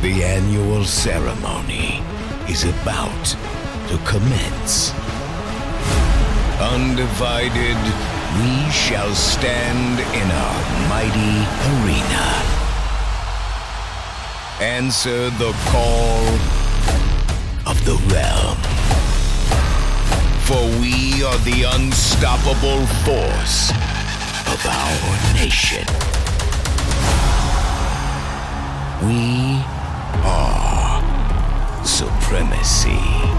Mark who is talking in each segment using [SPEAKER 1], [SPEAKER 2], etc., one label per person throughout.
[SPEAKER 1] The annual ceremony is about to commence. Undivided, we shall stand in a mighty arena. Answer the call of the realm. For we are the unstoppable force of our nation. We supremacy.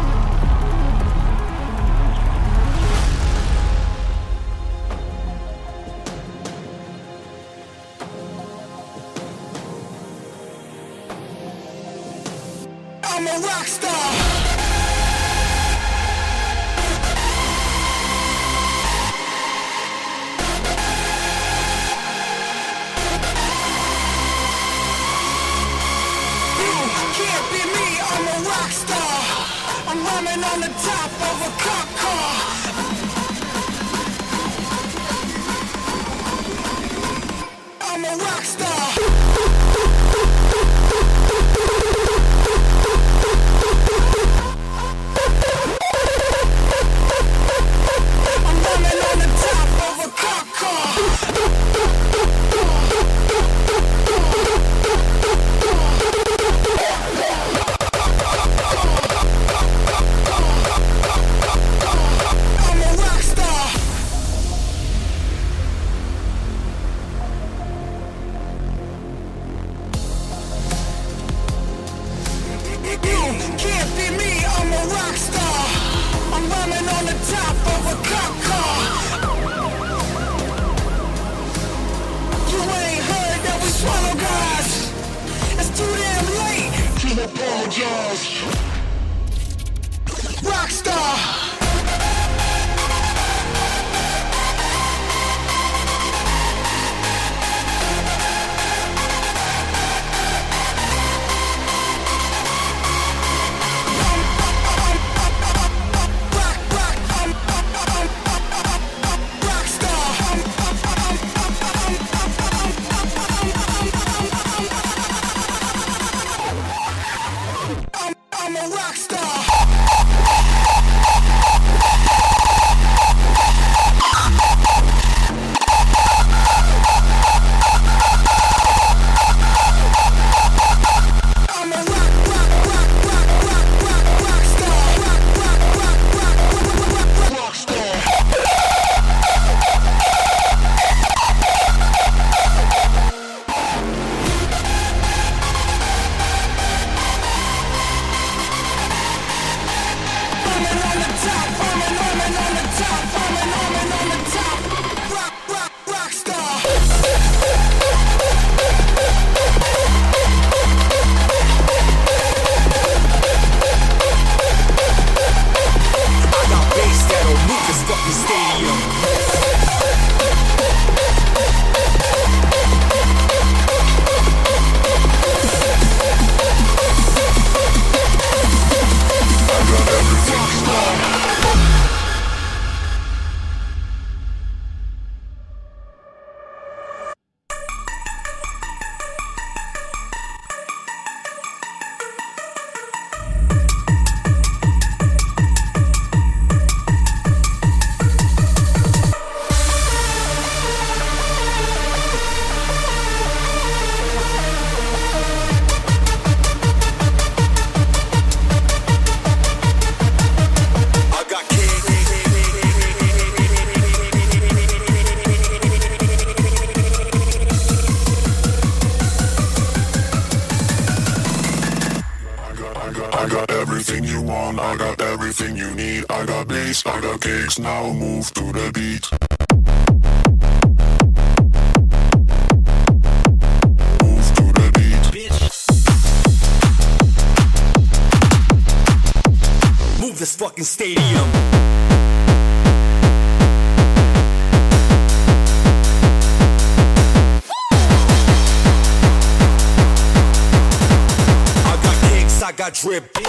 [SPEAKER 2] everything you want, I got everything you need. I got bass, I got cakes, now move to the beat.
[SPEAKER 3] this fucking stadium. I got kicks, I got drip.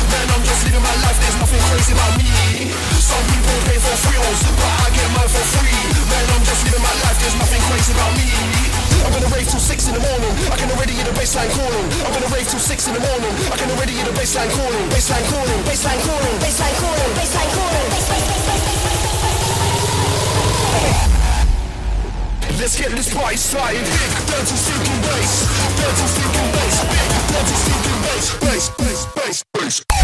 [SPEAKER 4] man, I'm just living my life, there's nothing crazy about me. Some people pay for thrills, but I get mine for free. Man, I'm just living my life, there's nothing crazy about me. I'm gonna rave till 6 in the morning, I can already hear the bassline calling. I'm gonna rave till 6 in the morning, I can already hear the bassline calling. Bassline calling, bassline calling, bassline calling, bassline calling. Let's get this party started. Big, dirty, stinking bass. Dirty, stinking bass. Big, dirty, stinking bass. Bass, bass,
[SPEAKER 2] bass, bass.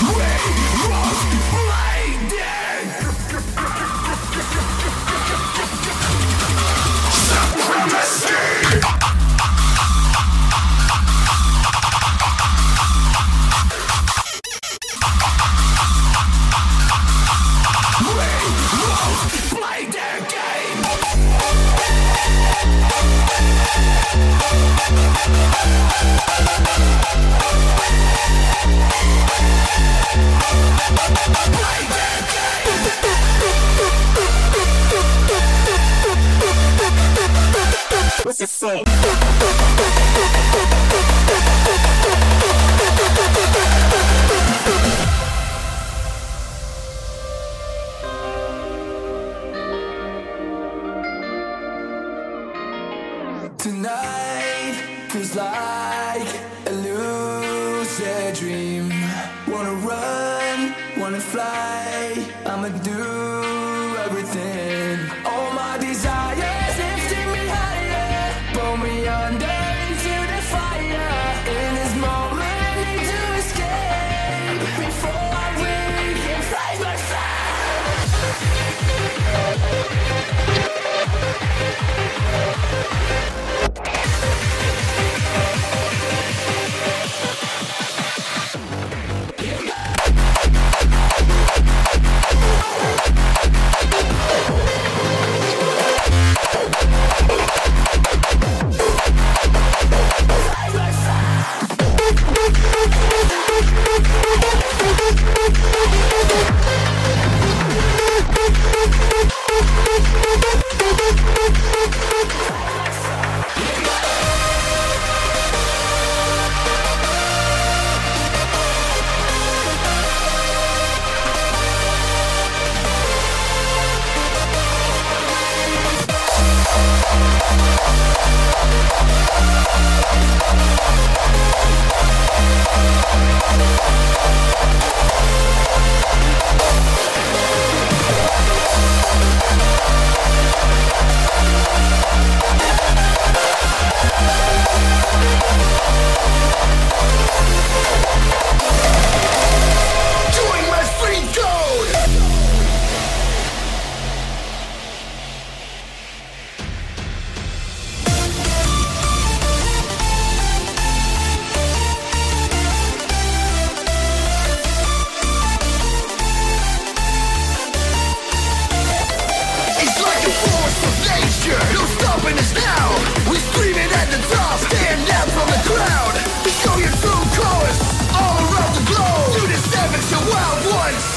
[SPEAKER 5] Wave of blinding! What's it say?
[SPEAKER 6] Tonight feels like a lucid dream. Wanna run, wanna fly.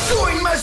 [SPEAKER 7] Join my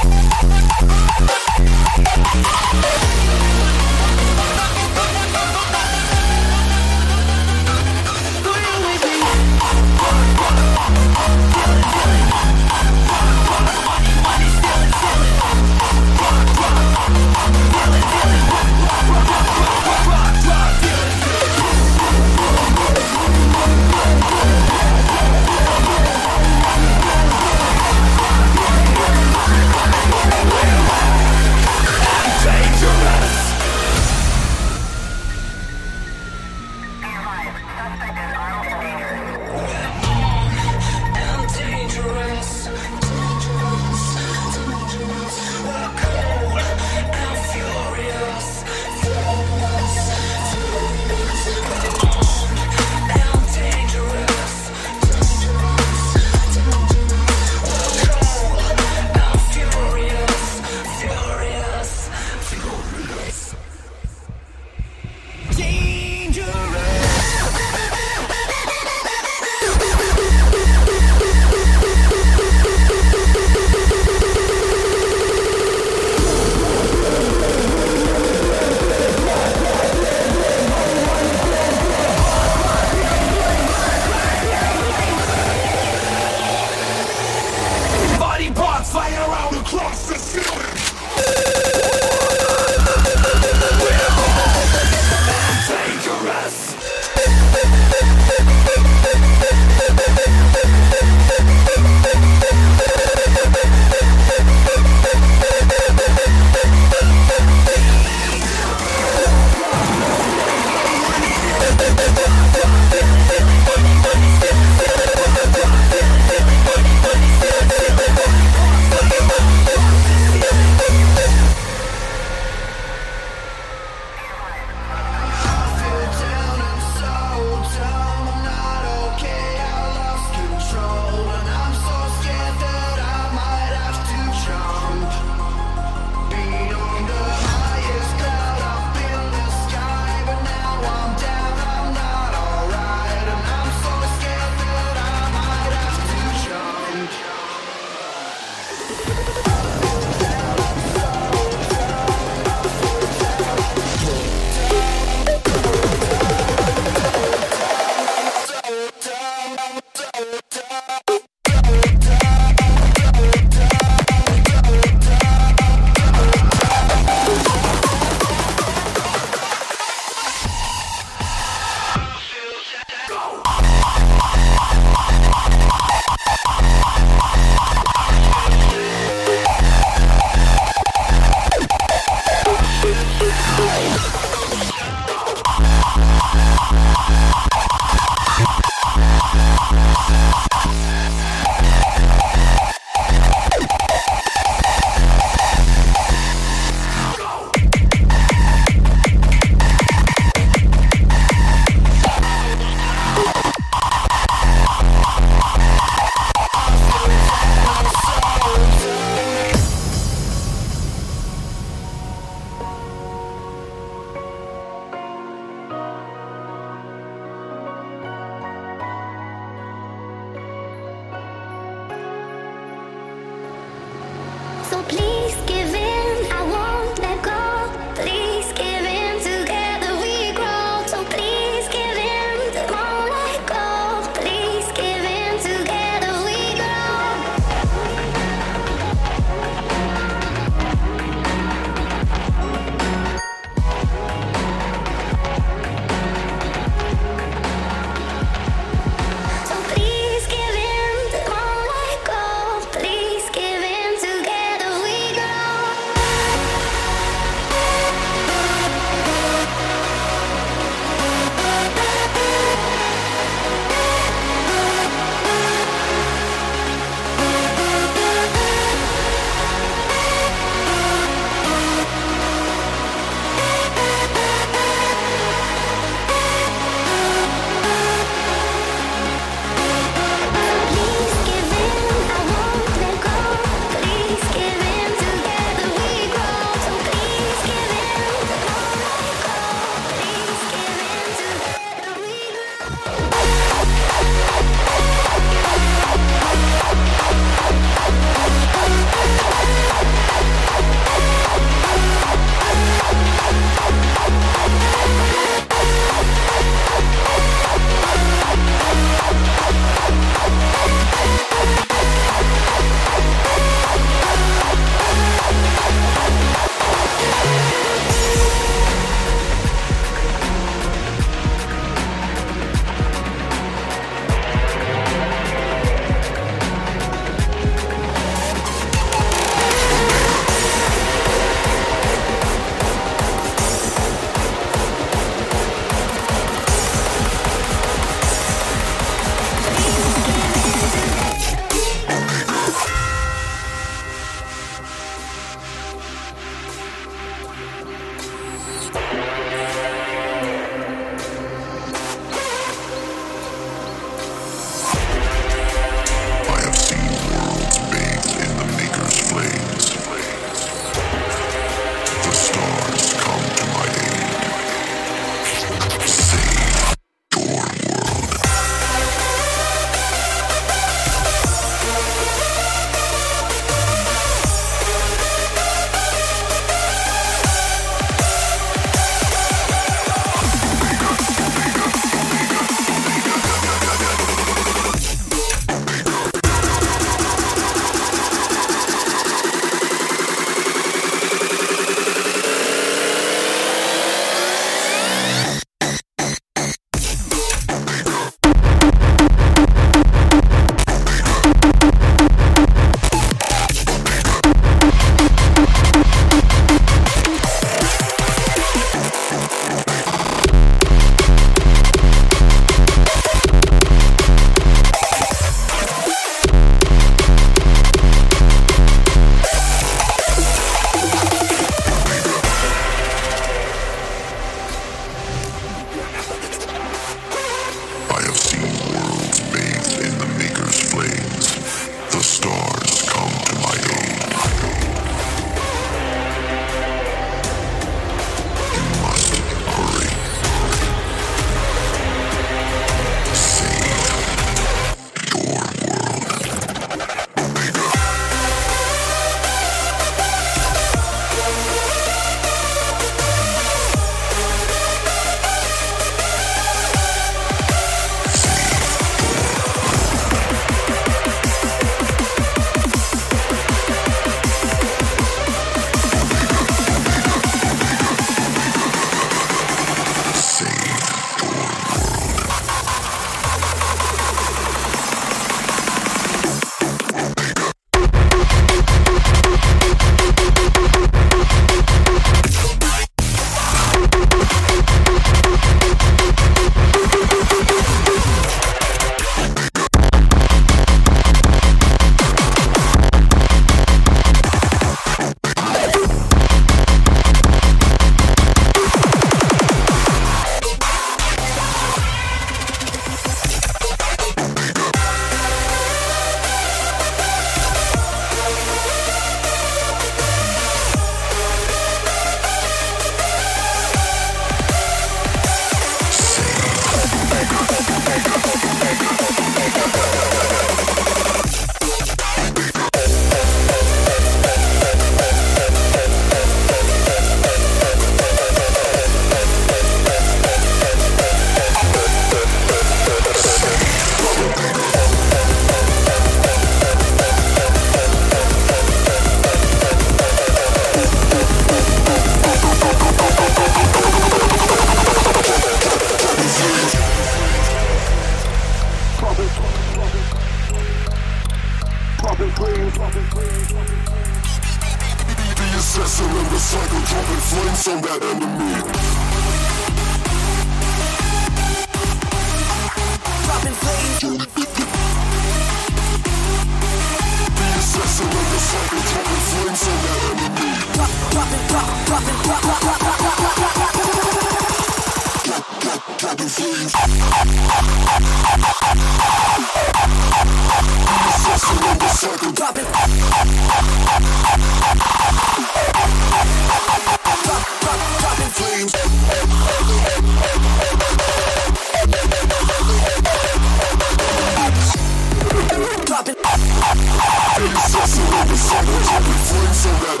[SPEAKER 2] so bad.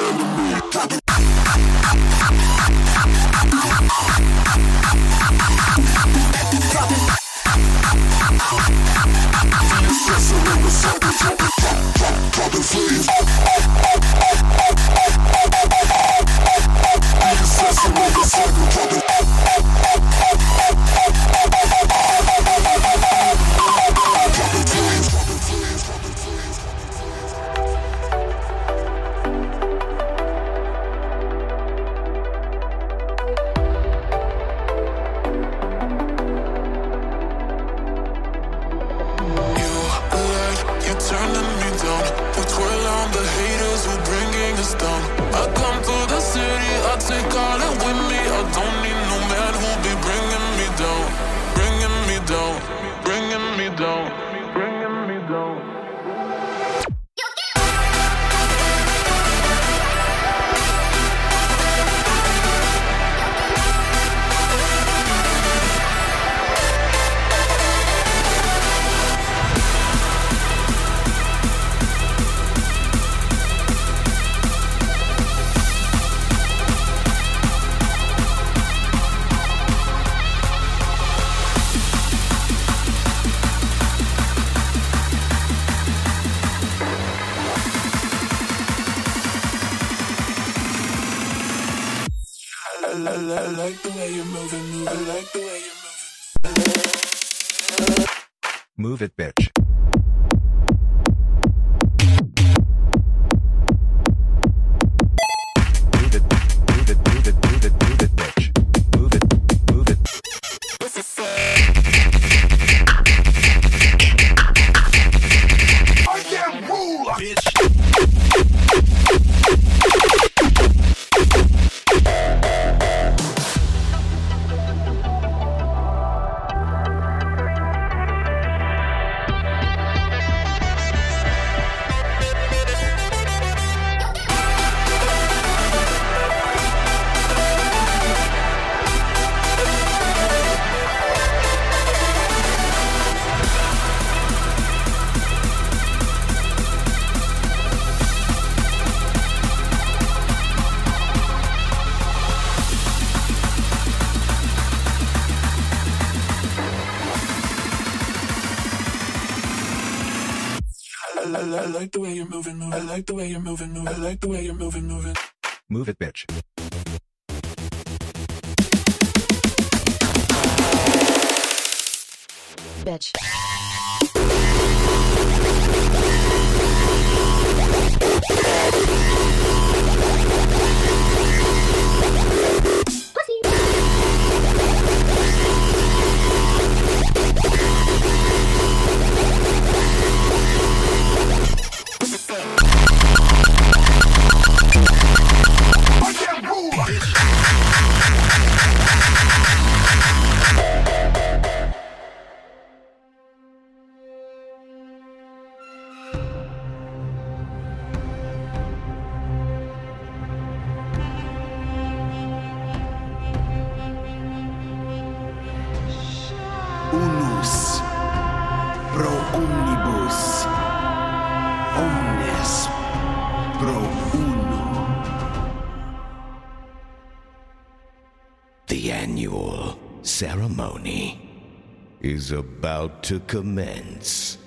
[SPEAKER 1] About to commence.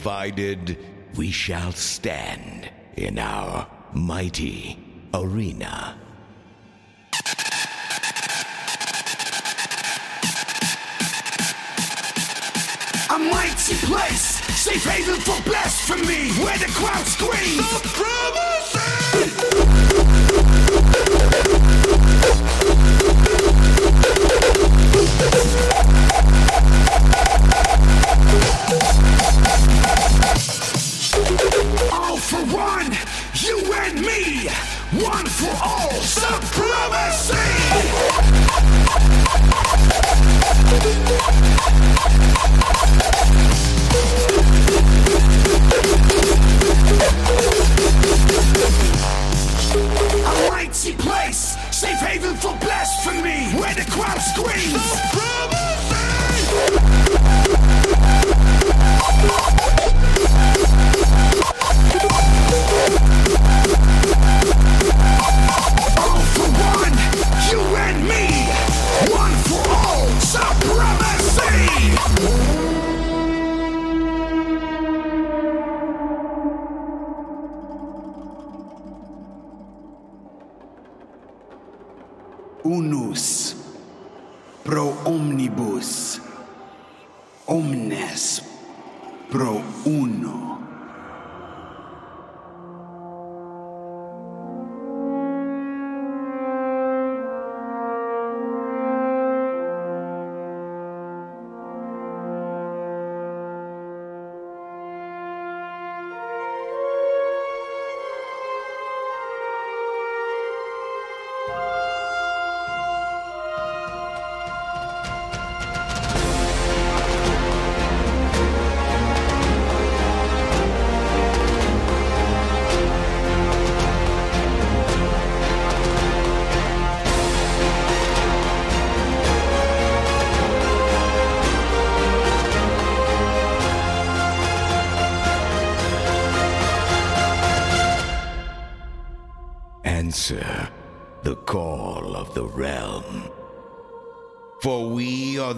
[SPEAKER 1] provided we shall stand in our mighty arena.
[SPEAKER 5] A mighty place, safe haven for blasphemy, where the crowd screams. The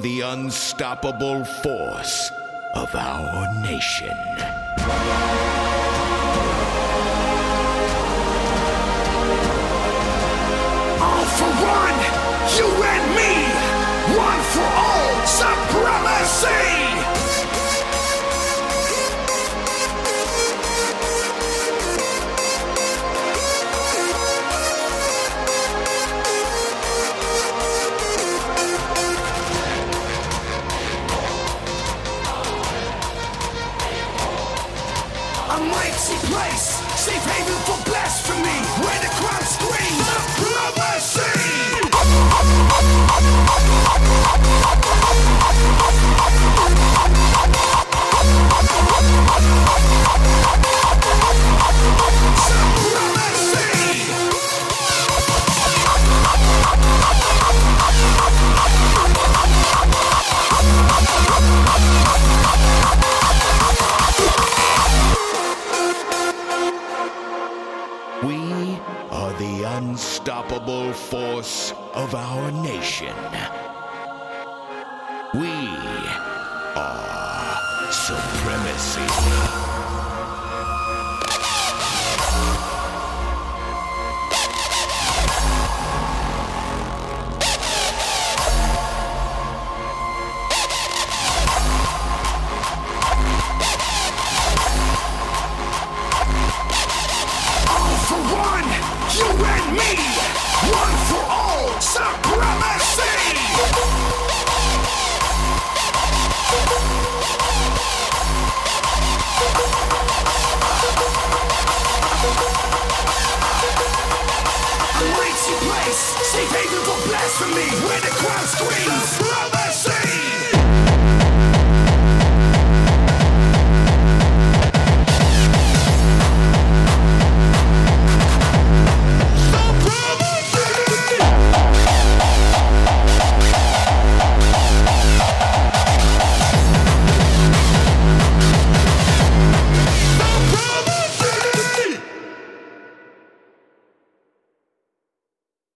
[SPEAKER 1] the unstoppable force of our nation.
[SPEAKER 5] All for one, you and me, one for all supremacy.